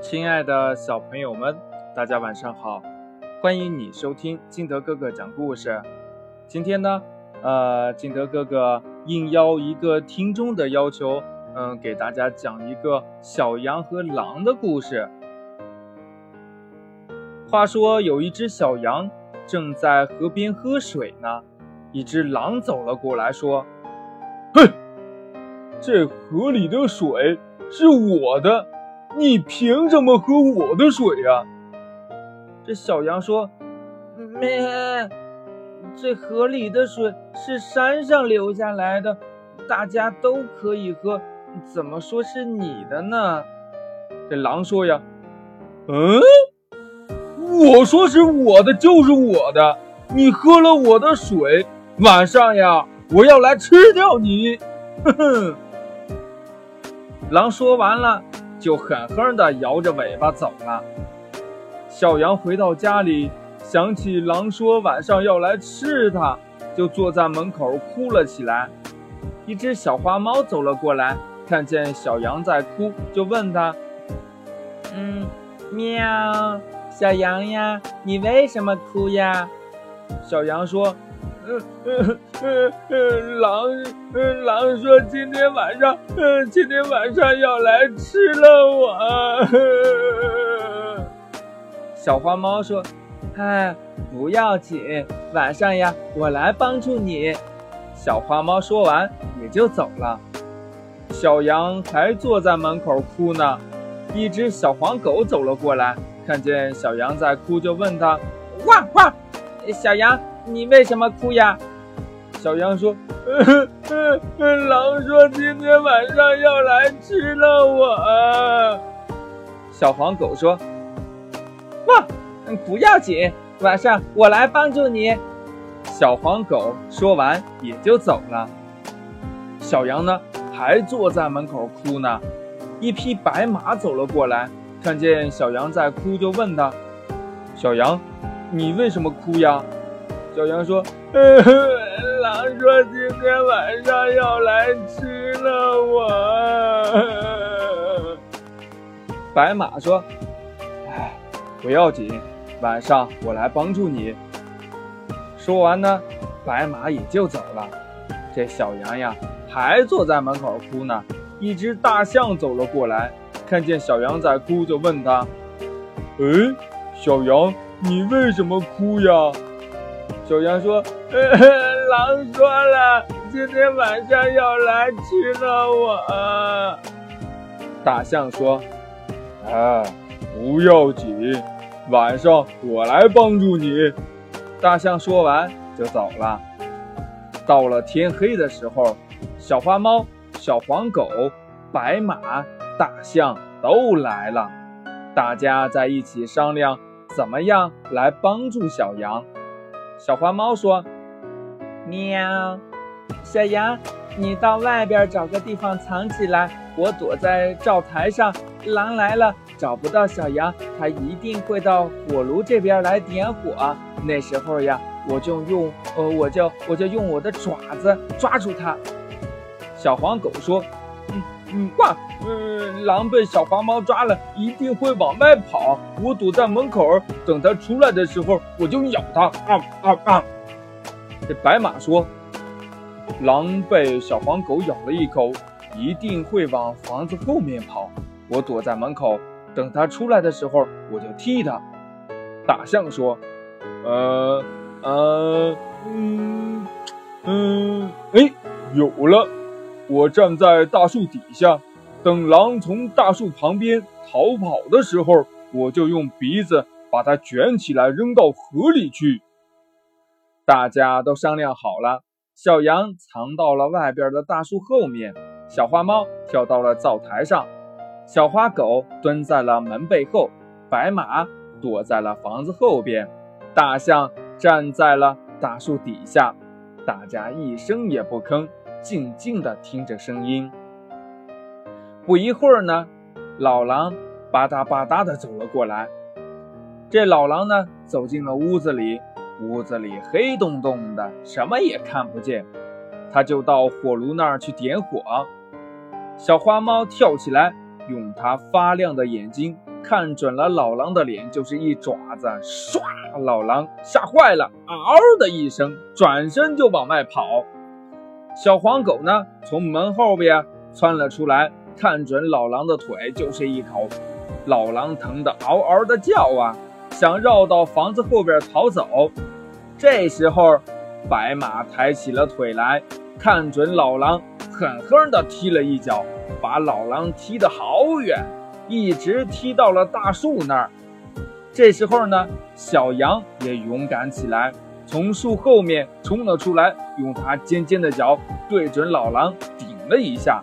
亲爱的小朋友们，大家晚上好！欢迎你收听金德哥哥讲故事。今天呢，呃，金德哥哥应邀一个听众的要求，嗯，给大家讲一个小羊和狼的故事。话说有一只小羊正在河边喝水呢，一只狼走了过来，说：“哼，这河里的水是我的。”你凭什么喝我的水呀？这小羊说：“咩，这河里的水是山上流下来的，大家都可以喝，怎么说是你的呢？”这狼说：“呀，嗯，我说是我的就是我的，你喝了我的水，晚上呀，我要来吃掉你。” 哼哼。狼说完了。就狠狠地摇着尾巴走了。小羊回到家里，想起狼说晚上要来吃它，就坐在门口哭了起来。一只小花猫走了过来，看见小羊在哭，就问它：“嗯，喵，小羊呀，你为什么哭呀？”小羊说。嗯嗯嗯嗯，狼嗯狼说今天晚上嗯今天晚上要来吃了我。小花猫说：“哎，不要紧，晚上呀，我来帮助你。”小花猫说完也就走了。小羊还坐在门口哭呢。一只小黄狗走了过来，看见小羊在哭，就问他：“汪汪，小羊。”你为什么哭呀？小羊说：“呃 呃狼说今天晚上要来吃了我。”小黄狗说：“哇，不要紧，晚上我来帮助你。”小黄狗说完也就走了。小羊呢，还坐在门口哭呢。一匹白马走了过来，看见小羊在哭，就问他：“小羊，你为什么哭呀？”小羊说：“呃狼说今天晚上要来吃了我。”白马说：“哎，不要紧，晚上我来帮助你。”说完呢，白马也就走了。这小羊呀，还坐在门口哭呢。一只大象走了过来，看见小羊在哭，就问他：“哎，小羊，你为什么哭呀？”小羊说：“呃狼说了，今天晚上要来吃了我。”大象说：“啊，不要紧，晚上我来帮助你。”大象说完就走了。到了天黑的时候，小花猫、小黄狗、白马、大象都来了，大家在一起商量怎么样来帮助小羊。小花猫说：“喵，小羊，你到外边找个地方藏起来，我躲在灶台上。狼来了找不到小羊，它一定会到火炉这边来点火。那时候呀，我就用呃，我就我就用我的爪子抓住它。”小黄狗说。嗯，哇，嗯，狼被小黄猫抓了，一定会往外跑。我躲在门口，等它出来的时候，我就咬它。啊啊啊！这白马说，狼被小黄狗咬了一口，一定会往房子后面跑。我躲在门口，等它出来的时候，我就踢它。大象说，呃呃嗯嗯，哎，有了。我站在大树底下，等狼从大树旁边逃跑的时候，我就用鼻子把它卷起来扔到河里去。大家都商量好了，小羊藏到了外边的大树后面，小花猫跳到了灶台上，小花狗蹲在了门背后，白马躲在了房子后边，大象站在了大树底下，大家一声也不吭。静静地听着声音。不一会儿呢，老狼吧嗒吧嗒地走了过来。这老狼呢，走进了屋子里，屋子里黑洞洞的，什么也看不见。他就到火炉那儿去点火。小花猫跳起来，用它发亮的眼睛看准了老狼的脸，就是一爪子，唰！老狼吓坏了，嗷的一声，转身就往外跑。小黄狗呢，从门后边窜了出来，看准老狼的腿，就是一口。老狼疼得嗷嗷的叫啊，想绕到房子后边逃走。这时候，白马抬起了腿来，看准老狼，狠狠地踢了一脚，把老狼踢得好远，一直踢到了大树那儿。这时候呢，小羊也勇敢起来，从树后面冲了出来，用它尖尖的角对准老狼顶了一下。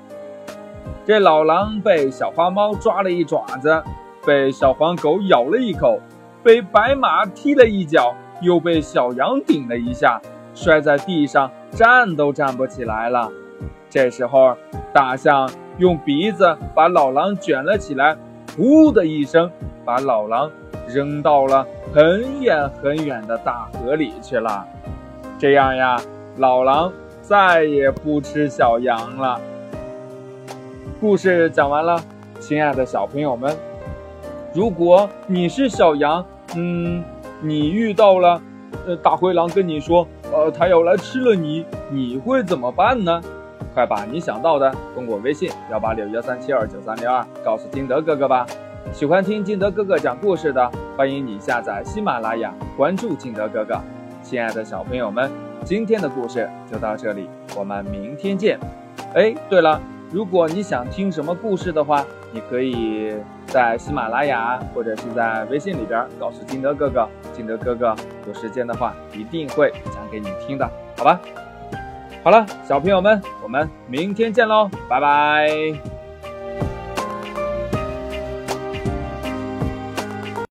这老狼被小花猫抓了一爪子，被小黄狗咬了一口，被白马踢了一脚。又被小羊顶了一下，摔在地上，站都站不起来了。这时候，大象用鼻子把老狼卷了起来，呼的一声，把老狼扔到了很远很远的大河里去了。这样呀，老狼再也不吃小羊了。故事讲完了，亲爱的小朋友们，如果你是小羊，嗯。你遇到了，呃，大灰狼跟你说，呃，他要来吃了你，你会怎么办呢？快把你想到的通过微信幺八六幺三七二九三零二告诉金德哥哥吧。喜欢听金德哥哥讲故事的，欢迎你下载喜马拉雅，关注金德哥哥。亲爱的小朋友们，今天的故事就到这里，我们明天见。哎，对了。如果你想听什么故事的话，你可以在喜马拉雅或者是在微信里边告诉金德哥哥，金德哥哥有时间的话一定会讲给你听的，好吧？好了，小朋友们，我们明天见喽，拜拜。